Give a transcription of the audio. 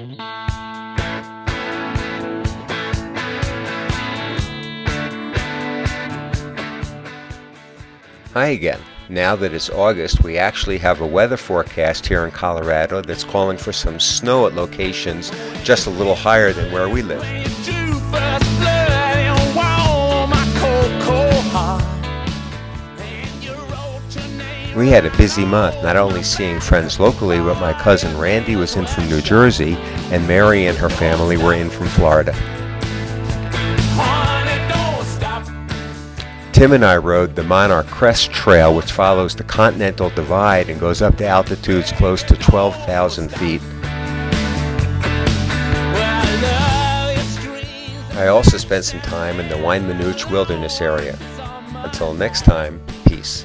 Hi again. Now that it's August, we actually have a weather forecast here in Colorado that's calling for some snow at locations just a little higher than where we live. We had a busy month, not only seeing friends locally, but my cousin Randy was in from New Jersey, and Mary and her family were in from Florida. Tim and I rode the Monarch Crest Trail, which follows the Continental Divide and goes up to altitudes close to 12,000 feet. I also spent some time in the Weminuche Wilderness area. Until next time, peace.